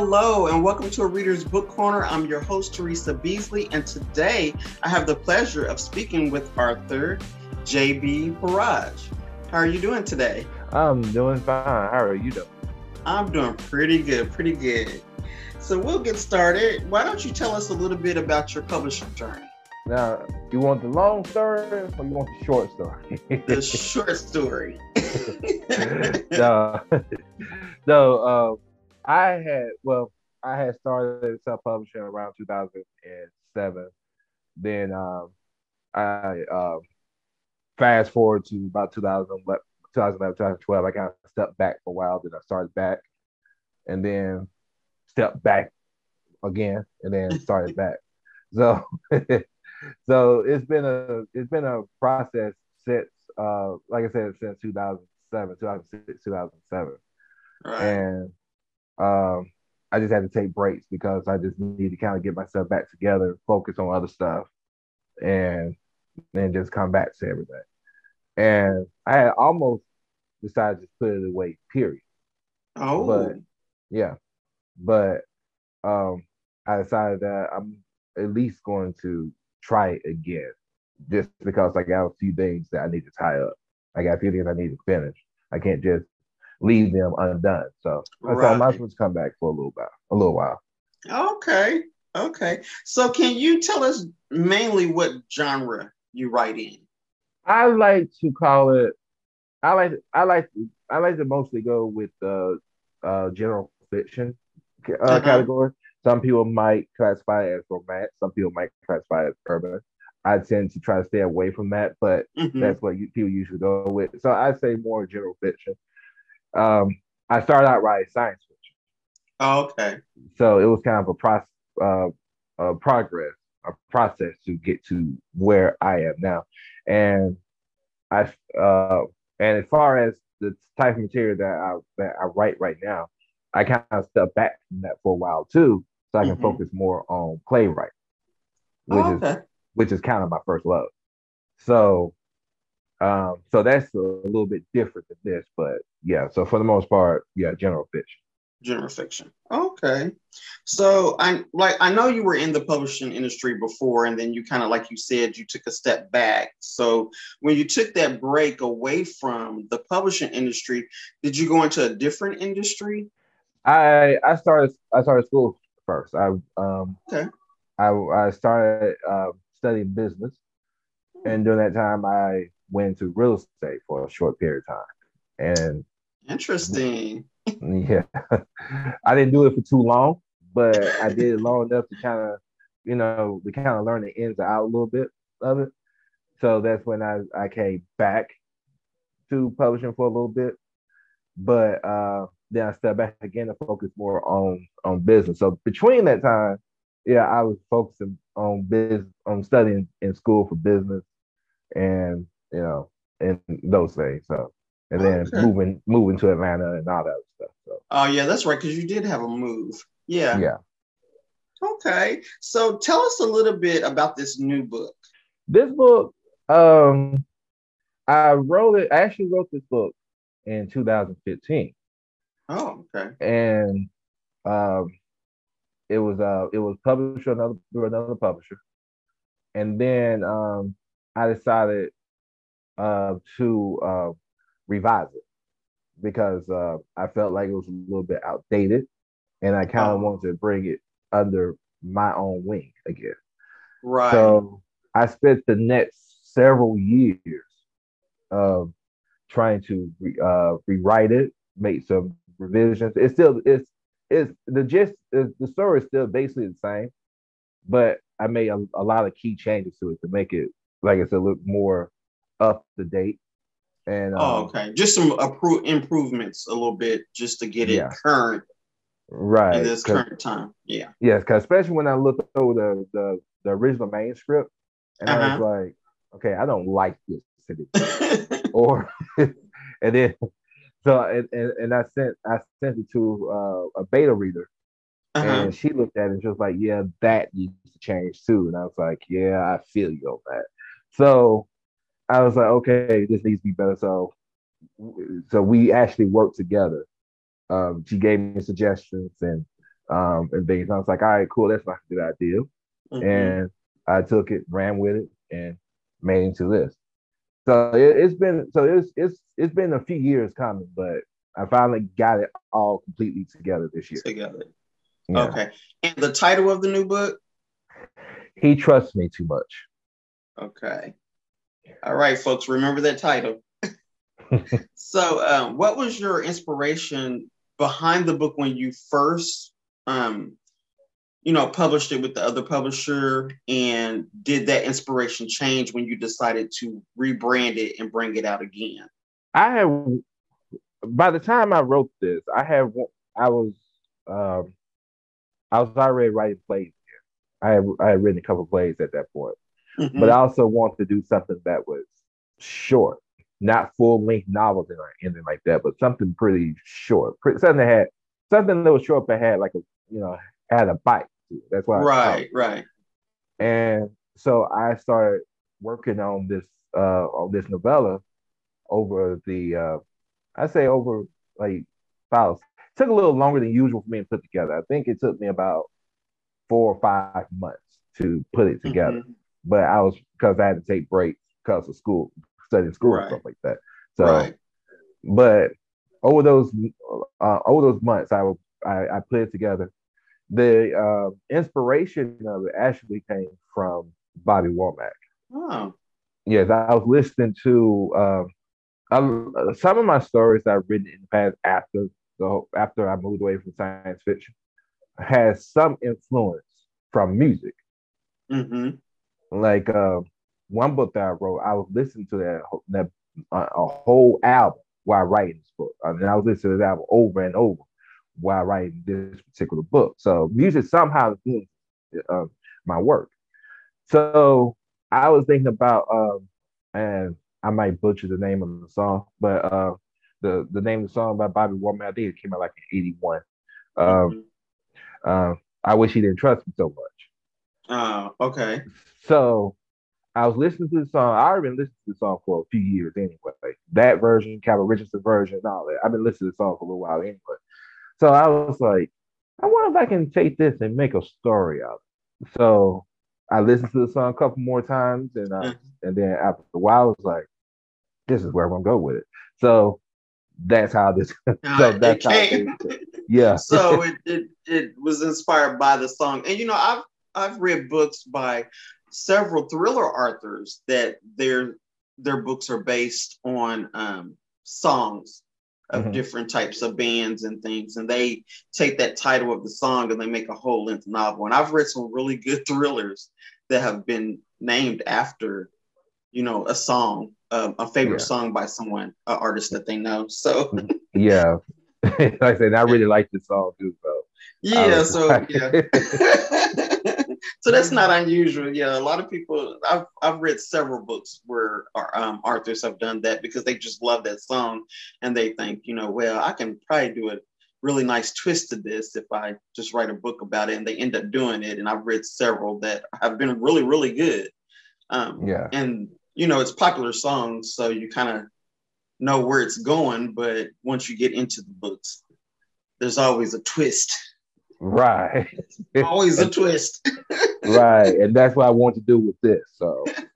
Hello, and welcome to a Reader's Book Corner. I'm your host, Teresa Beasley, and today I have the pleasure of speaking with Arthur J.B. Burrage. How are you doing today? I'm doing fine. How are you doing? I'm doing pretty good, pretty good. So we'll get started. Why don't you tell us a little bit about your publishing journey? Now, you want the long story or you want the short story? the short story. no, no. Uh, I had well, I had started self publishing around 2007. Then um, I um, fast forward to about 2011, 2011, 2012. I kind of stepped back for a while. Then I started back, and then stepped back again, and then started back. So, so it's been a it's been a process since, uh, like I said, since 2007, 2006, 2007, right. and um, I just had to take breaks because I just need to kind of get myself back together, focus on other stuff, and then just come back to everything. And I had almost decided to put it away, period. Oh. But yeah. But um I decided that I'm at least going to try it again. Just because I got a few things that I need to tie up. I got a few things I need to finish. I can't just leave them undone. So right. I might as well come back for a little while. A little while. Okay. Okay. So can you tell us mainly what genre you write in? I like to call it. I like. I like. I like to mostly go with the uh, uh, general fiction uh, uh-huh. category. Some people might classify it as romance. Some people might classify it as urban. I tend to try to stay away from that, but mm-hmm. that's what you, people usually go with. So I say more general fiction um, I started out writing science fiction. Oh, okay. So it was kind of a process, uh, a progress, a process to get to where I am now, and I uh, and as far as the type of material that I that I write right now, I kind of step back from that for a while too, so I can mm-hmm. focus more on playwright, which oh, okay. is which is kind of my first love. So um, so that's a, a little bit different than this, but yeah. So for the most part, yeah, general fiction. General fiction. Okay. So I like I know you were in the publishing industry before, and then you kind of like you said you took a step back. So when you took that break away from the publishing industry, did you go into a different industry? I I started I started school first. I um okay. I I started uh, studying business, and during that time I went into real estate for a short period of time. And interesting. Yeah. I didn't do it for too long, but I did it long enough to kind of, you know, to kind of learn the ins and out a little bit of it. So that's when I, I came back to publishing for a little bit. But uh, then I stepped back again to focus more on on business. So between that time, yeah, I was focusing on business, on studying in school for business, and you know, and those things. So and then okay. moving moving to Atlanta and all that stuff. So oh yeah, that's right, because you did have a move. Yeah. Yeah. Okay. So tell us a little bit about this new book. This book, um, I wrote it, I actually wrote this book in 2015. Oh, okay. And um it was uh it was published another through another publisher. And then um I decided uh, to uh, revise it because uh, I felt like it was a little bit outdated, and I kind of oh. wanted to bring it under my own wing again. Right. So I spent the next several years of trying to re, uh, rewrite it, make some revisions. It's still it's it's the gist is, the story is still basically the same, but I made a, a lot of key changes to it to make it like it's a look more up to date. And oh, um, oh, okay, just some appro- improvements a little bit just to get it current, right? In this current time, yeah. Yes, because especially when I looked over the the, the original manuscript, and uh-huh. I was uh-huh. like, okay, I don't like this, or and then so and, and, and I sent I sent it to uh, a beta reader, uh-huh. and she looked at it and she was like, yeah, that needs to change too, and I was like, yeah, I feel you on that. So I was like, okay, this needs to be better. So, so we actually worked together. Um, she gave me suggestions, and um, and things. I was like, all right, cool, that's not a good idea. Mm-hmm. And I took it, ran with it, and made into this. So it, has been so it's it's it's been a few years coming, but I finally got it all completely together this year. Together. Yeah. Okay. And the title of the new book? He trusts me too much. Okay. All right, folks, remember that title. so, um, what was your inspiration behind the book when you first, um, you know, published it with the other publisher? And did that inspiration change when you decided to rebrand it and bring it out again? I have, by the time I wrote this, I have, I was, um, I was already writing plays. I had, I had written a couple plays at that point, mm-hmm. but I also want to do something that was short, not full length novels or anything like that, but something pretty short, pretty, something that had something that was short but had like a you know had a bite. That's why. Right, right. And so I started working on this uh on this novella over the uh I say over like files. It took a little longer than usual for me to put together. I think it took me about four or five months to put it together. Mm-hmm. But I was because I had to take breaks because of school, studying school right. and stuff like that. So, right. but over those uh, over those months, I, I, I put it together. The uh, inspiration of it actually came from Bobby Womack. Oh. Yes, I was listening to um, I, some of my stories that I've written in the past after the after I moved away from science fiction has some influence from music. Mm-hmm. Like uh, one book that I wrote, I was listening to that that uh, a whole album while writing this book. I mean, I was listening to that album over and over while writing this particular book. So music somehow uh, my work. So I was thinking about, um, and I might butcher the name of the song, but uh, the the name of the song by Bobby Womack, I think it came out like in '81. Um, mm-hmm. uh, I wish he didn't trust me so much. Oh, okay. So I was listening to the song. I already been listening to the song for a few years anyway. That version, Calvin Richardson version, and all that. I've been listening to the song for a little while anyway. So I was like, I wonder if I can take this and make a story out. Of it. So I listened to the song a couple more times, and uh, mm-hmm. and then after a while, I was like, this is where I'm gonna go with it. So that's how this. so that's how. It, yeah. so it, it it was inspired by the song, and you know I've I've read books by several thriller authors that their their books are based on um, songs of mm-hmm. different types of bands and things, and they take that title of the song and they make a whole length novel. And I've read some really good thrillers that have been named after, you know, a song, uh, a favorite yeah. song by someone, an artist that they know. So yeah, like I said, I really like this song too. So yeah, so yeah. So that's not unusual. Yeah, a lot of people. I've I've read several books where um, authors have done that because they just love that song, and they think, you know, well, I can probably do a really nice twist to this if I just write a book about it, and they end up doing it. And I've read several that have been really, really good. Um, yeah, and you know, it's popular songs, so you kind of know where it's going. But once you get into the books, there's always a twist. Right. Always a twist. right. And that's what I want to do with this. So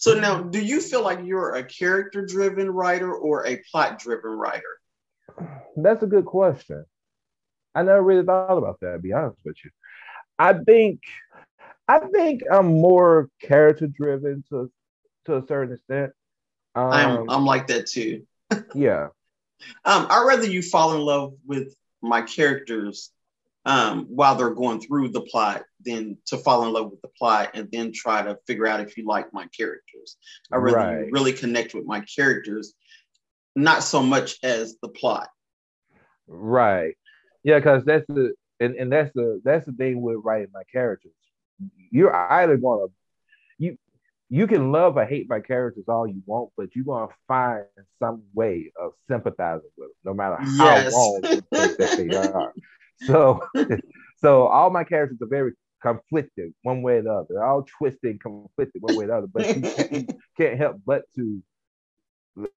So now do you feel like you're a character driven writer or a plot driven writer? That's a good question. I never really thought about that, to be honest with you. I think I think I'm more character driven to to a certain extent. Um, I'm I'm like that too. yeah. Um, I'd rather you fall in love with my characters um, while they're going through the plot than to fall in love with the plot and then try to figure out if you like my characters. I really right. really connect with my characters, not so much as the plot. Right. Yeah, because that's the and, and that's the that's the thing with writing my characters. You're either gonna you you can love or hate my characters all you want, but you're gonna find some way of sympathizing with them, no matter how yes. wrong that they are. So, so all my characters are very conflicted one way or the other. They're all twisted and conflicted one way or the other. But you can't, help but to,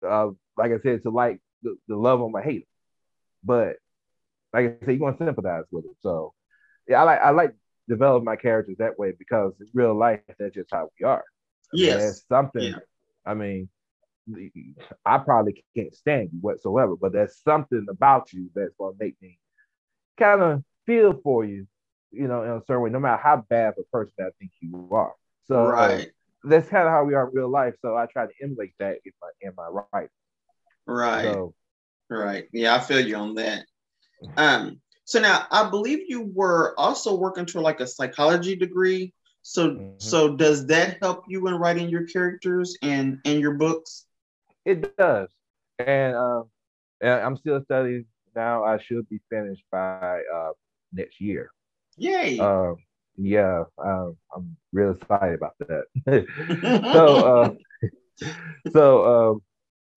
uh, like I said, to like the, the love them or hate them. But like I said, you're gonna sympathize with them. So yeah, I like I like develop my characters that way because in real life that's just how we are. Yes. There's something. Yeah. I mean, I probably can't stand you whatsoever, but there's something about you that's gonna make me kind of feel for you, you know, in a certain way, no matter how bad of a person I think you are. So right. Uh, that's kind of how we are in real life. So I try to emulate that in my in my writing. Right. So, right. Yeah, I feel you on that. Um, so now I believe you were also working toward like a psychology degree. So mm-hmm. so does that help you in writing your characters and in your books? It does. And um I'm still studying now. I should be finished by uh next year. Yay. Um yeah, um, I'm real excited about that. so uh, so um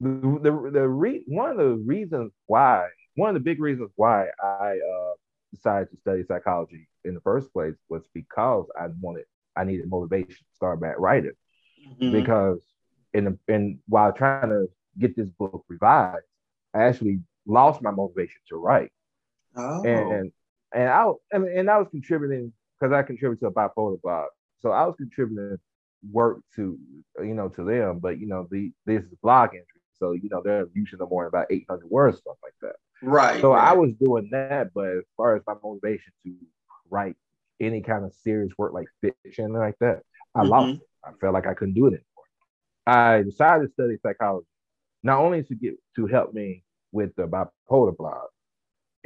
the the, the re- one of the reasons why one of the big reasons why I uh, decided to study psychology in the first place was because I wanted I needed motivation to start back writing mm-hmm. because in the, in while trying to get this book revised, I actually lost my motivation to write. Oh. And, and and I, I mean, and I was contributing because I contribute to a bipolar blog, so I was contributing work to you know to them, but you know the this is blog entry, so you know they're usually no more than about 800 words, stuff like that. Right. So right. I was doing that, but as far as my motivation to write any kind of serious work like fiction like that, I mm-hmm. lost. I felt like I couldn't do it anymore. I decided to study psychology, not only to get to help me with the bipolar blog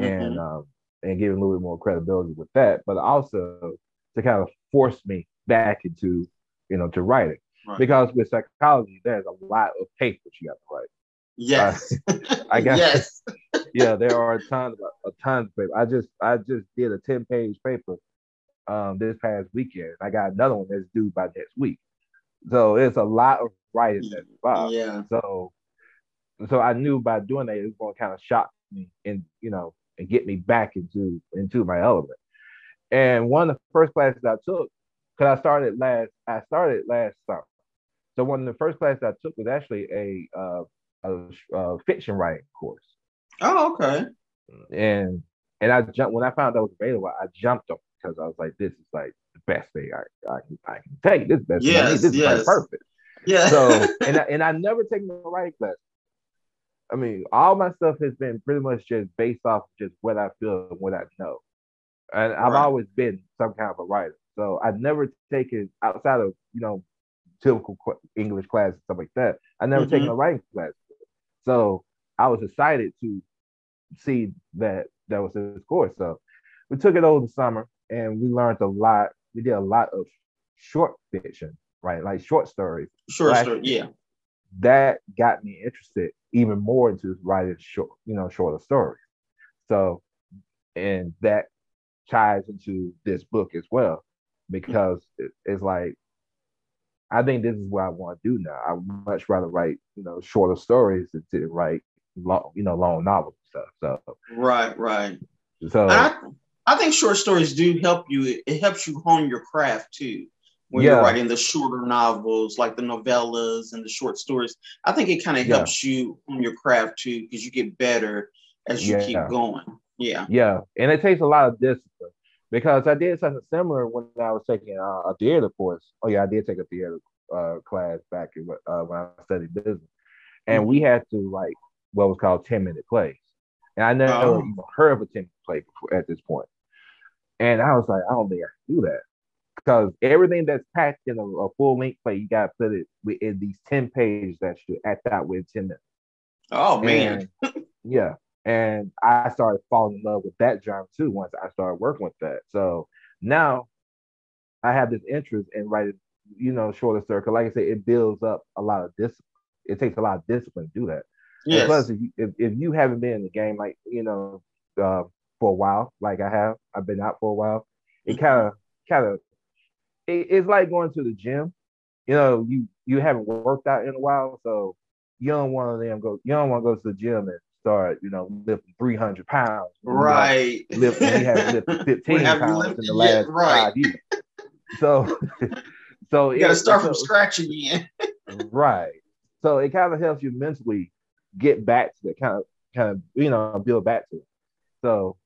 mm-hmm. and um, and give a little bit more credibility with that, but also to kind of force me back into you know to writing. Right. Because with psychology, there's a lot of papers you got to write. Yes. Uh, I got yes. yeah, there are a ton of a ton of paper. I just I just did a 10 page paper um this past weekend. I got another one that's due by next week. So it's a lot of writing that's involved. Yeah. So so I knew by doing that it was going to kind of shock me and you know and get me back into into my element. And one of the first classes I took, because I started last I started last summer. So one of the first classes I took was actually a uh, a, a fiction writing course. Oh, okay. And and I jumped when I found out was available. I jumped on because I was like, "This is like the best thing I, I can I can take. This best yes, thing. This yes. is like perfect." Yeah. So and I, and I never taken a writing class. I mean, all my stuff has been pretty much just based off just what I feel and what I know. And I've right. always been some kind of a writer. So I've never taken outside of you know typical English class and stuff like that. I never mm-hmm. taken a writing class. So I was excited to see that that was his course. So we took it over the summer and we learned a lot. We did a lot of short fiction, right? Like short stories. Short story, yeah. That got me interested even more into writing short, you know, shorter stories. So, and that ties into this book as well, because it's like I think this is what I want to do now. I would much rather write, you know, shorter stories than to write long, you know, long novels and stuff. So right, right. So I, I think short stories do help you. It helps you hone your craft too. When yeah. you're writing the shorter novels, like the novellas and the short stories, I think it kind of helps yeah. you on your craft too, because you get better as you yeah. keep going. Yeah. Yeah, and it takes a lot of discipline because I did something similar when I was taking uh, a theater course. Oh yeah, I did take a theater uh, class back in, uh, when I studied business, and we had to like what was called ten minute plays, and I never oh. even heard of a ten minute play before, at this point. And I was like, I don't think I can do that because everything that's packed in a, a full length play, you got to put it in these ten pages that should act out with ten minutes. Oh man, yeah, and I started falling in love with that genre too once I started working with that. So now I have this interest in writing, you know, shorter circle. Like I said, it builds up a lot of discipline. It takes a lot of discipline to do that. Yes. plus, if you, if, if you haven't been in the game, like you know, uh, for a while, like I have, I've been out for a while. It kind of, kind of, it, it's like going to the gym. You know, you you haven't worked out in a while, so you don't want to them go. You don't want to go to the gym and start, you know, lifting 300 pounds. Right. Lift, we have lifted 15 pounds in the last right. five years. So, so you got to start from scratch again. right. So it kind of helps you mentally get back to the kind of, kind of, you know, build back to it. So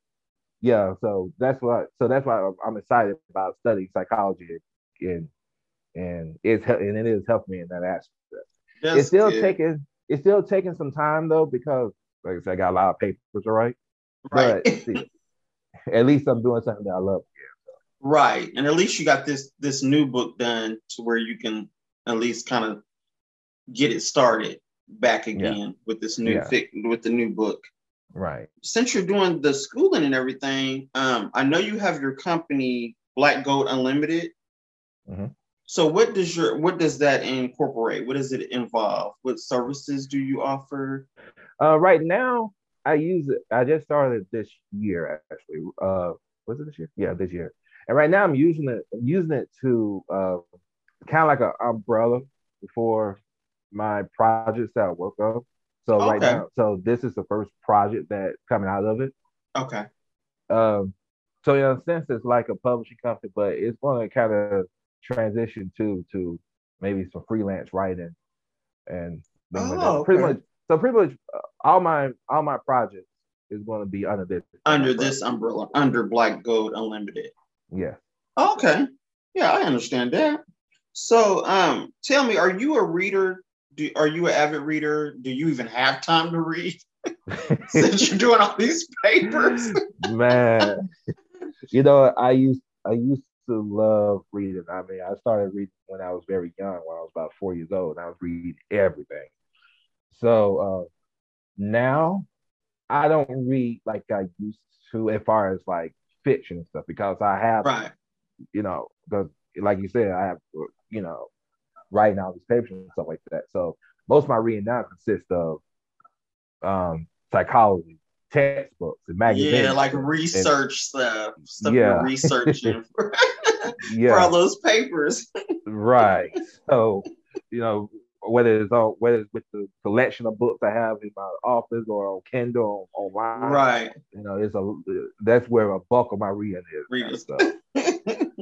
yeah, so that's why. So that's why I'm excited about studying psychology, and and it's and it is helping me in that aspect. That's it's still good. taking it's still taking some time though because, like I said, I got a lot of papers to write. Right. But see, at least I'm doing something that I love. Right, and at least you got this this new book done to where you can at least kind of get it started back again yeah. with this new yeah. fic- with the new book. Right. Since you're doing the schooling and everything, um, I know you have your company Black Gold Unlimited. Mm-hmm. So what does your what does that incorporate? What does it involve? What services do you offer? Uh, right now, I use it. I just started this year actually. Uh, was it this year? Yeah, this year. And right now, I'm using it. I'm using it to uh, kind of like an umbrella for my projects that I work on. So okay. right now, so this is the first project that coming out of it. Okay. Um, so in a sense, it's like a publishing company, but it's going to kind of transition to to maybe some freelance writing and oh, okay. pretty much. So pretty much uh, all my all my projects is going to be under this under umbrella. this umbrella under Black Gold Unlimited. Yeah. Okay. Yeah, I understand that. So, um, tell me, are you a reader do, are you an avid reader? Do you even have time to read since you're doing all these papers? Man, you know, I used I used to love reading. I mean, I started reading when I was very young, when I was about four years old. I was reading everything. So uh, now I don't read like I used to, as far as like fiction and stuff, because I have, right. you know, because like you said, I have, you know, writing all these papers and stuff like that. So most of my reading now consists of um, psychology, textbooks, and magazines. Yeah, like research and, stuff, stuff yeah. you're researching for, yeah. for all those papers. right. So, you know, whether it's on whether it's with the collection of books I have in my office or on Kindle or online. Right. You know, it's a that's where a bulk of my reading is. Reading. So. it,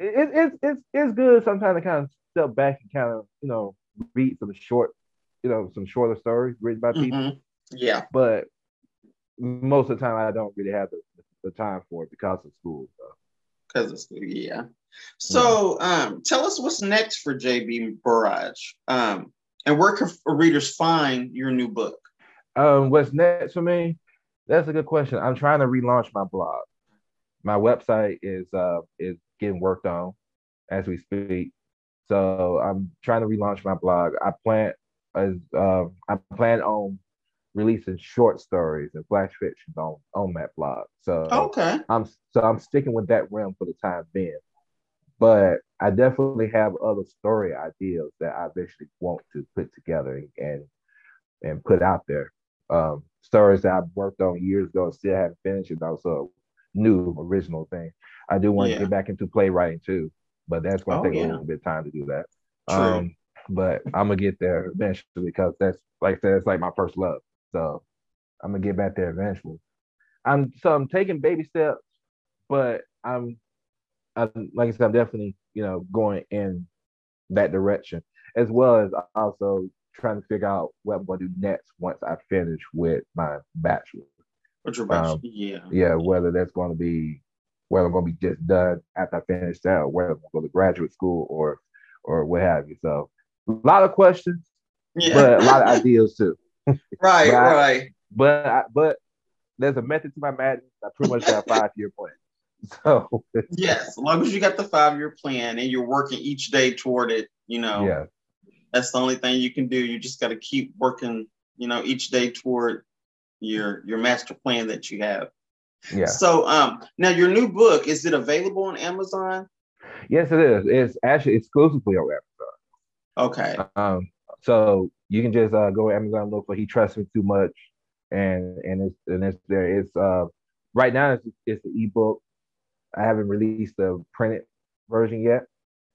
it, it's it's it's good sometimes to kind of step back and kind of, you know, read some short, you know, some shorter stories written by people. Mm-hmm. Yeah. But most of the time, I don't really have the, the time for it because of school. Because so. of school, yeah. So, yeah. um, tell us what's next for JB Burrage, um, and where can readers find your new book? Um, what's next for me? That's a good question. I'm trying to relaunch my blog. My website is uh is getting worked on as we speak. So I'm trying to relaunch my blog. I plan as uh, I plan on releasing short stories and flash fiction on on that blog. So okay, I'm so I'm sticking with that realm for the time being. But I definitely have other story ideas that I eventually want to put together and and put out there. Um, stories that I've worked on years ago and still haven't finished, and also new original thing. I do want yeah. to get back into playwriting too but that's going to oh, take yeah. a little bit of time to do that. True. Um, but I'm gonna get there eventually because that's like I said, it's like my first love. So I'm gonna get back there eventually. I'm so I'm taking baby steps, but I'm, I'm like I said, I'm definitely you know going in that direction as well as also trying to figure out what I'm going to do next once I finish with my bachelor. What's your bachelor? Um, yeah. Yeah, whether that's going to be whether I'm going to be just done after I finish that, or whether I'm going to go to graduate school or or what have you. So a lot of questions, yeah. but a lot of ideas too. right, but right. But I, but there's a method to my madness. I pretty much have a five year plan. So yes, as long as you got the five year plan and you're working each day toward it, you know, yeah, that's the only thing you can do. You just got to keep working, you know, each day toward your your master plan that you have. Yeah. So um now your new book, is it available on Amazon? Yes, it is. It's actually exclusively on Amazon. Okay. Um, so you can just uh, go to Amazon look for He Trusts Me Too Much and and it's and it's there. It's uh right now it's it's the ebook. I haven't released the printed version yet.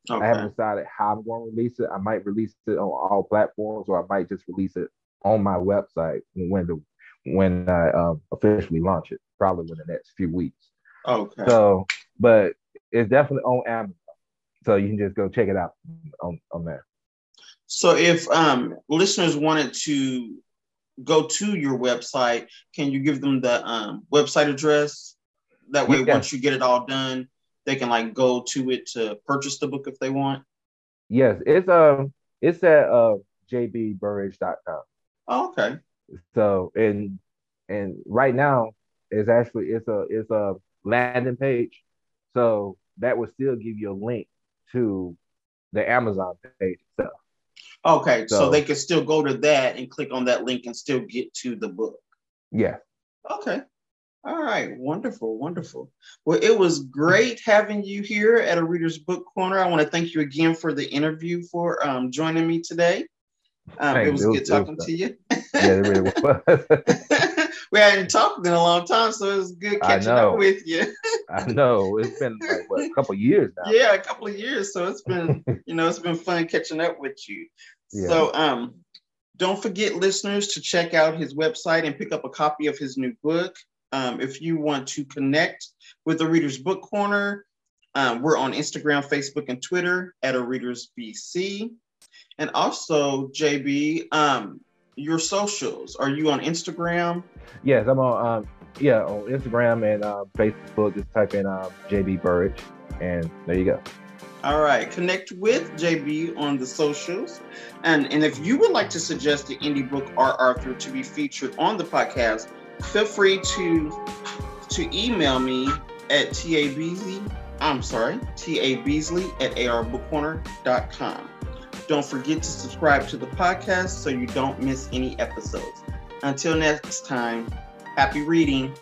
Okay. I haven't decided how I'm going to release it. I might release it on all platforms, or I might just release it on my website when the when I um, officially launch it, probably within the next few weeks. Okay. So, but it's definitely on Amazon, so you can just go check it out on on there. So, if um, listeners wanted to go to your website, can you give them the um, website address? That way, Yeah. once you get it all done, they can like go to it to purchase the book if they want. Yes, it's um it's at uh jbburrage.com. Oh, okay. So and and right now it's actually it's a it's a landing page. So that would still give you a link to the Amazon page itself. Okay, so, So- they can still go to that and click on that link and still get to the book. Yeah. Okay. All right. Wonderful. Wonderful. Well, it was great having you here at a Reader's Book Corner. I want to thank you again for the interview for um, joining me today. Um, it was It good was talking to you. Yeah, it really was. we hadn't talked in a long time, so it was good catching up with you. I know. It's been like what a couple years now. yeah, a couple of years. So it's been, you know, it's been fun catching up with you. Yeah. So um don't forget listeners to check out his website and pick up a copy of his new book. Um, if you want to connect with the Reader's Book Corner, um, we're on Instagram, Facebook, and Twitter at a Readers BC. And also, JB, um, your socials. Are you on Instagram? Yes, I'm on um yeah, on Instagram and uh, Facebook. Just type in um, JB Burrage and there you go. All right, connect with JB on the socials. And, and if you would like to suggest the indie book or author to be featured on the podcast, feel free to to email me at tabeasley. I'm sorry, ta beasley at arbookcorner.com. Don't forget to subscribe to the podcast so you don't miss any episodes. Until next time, happy reading.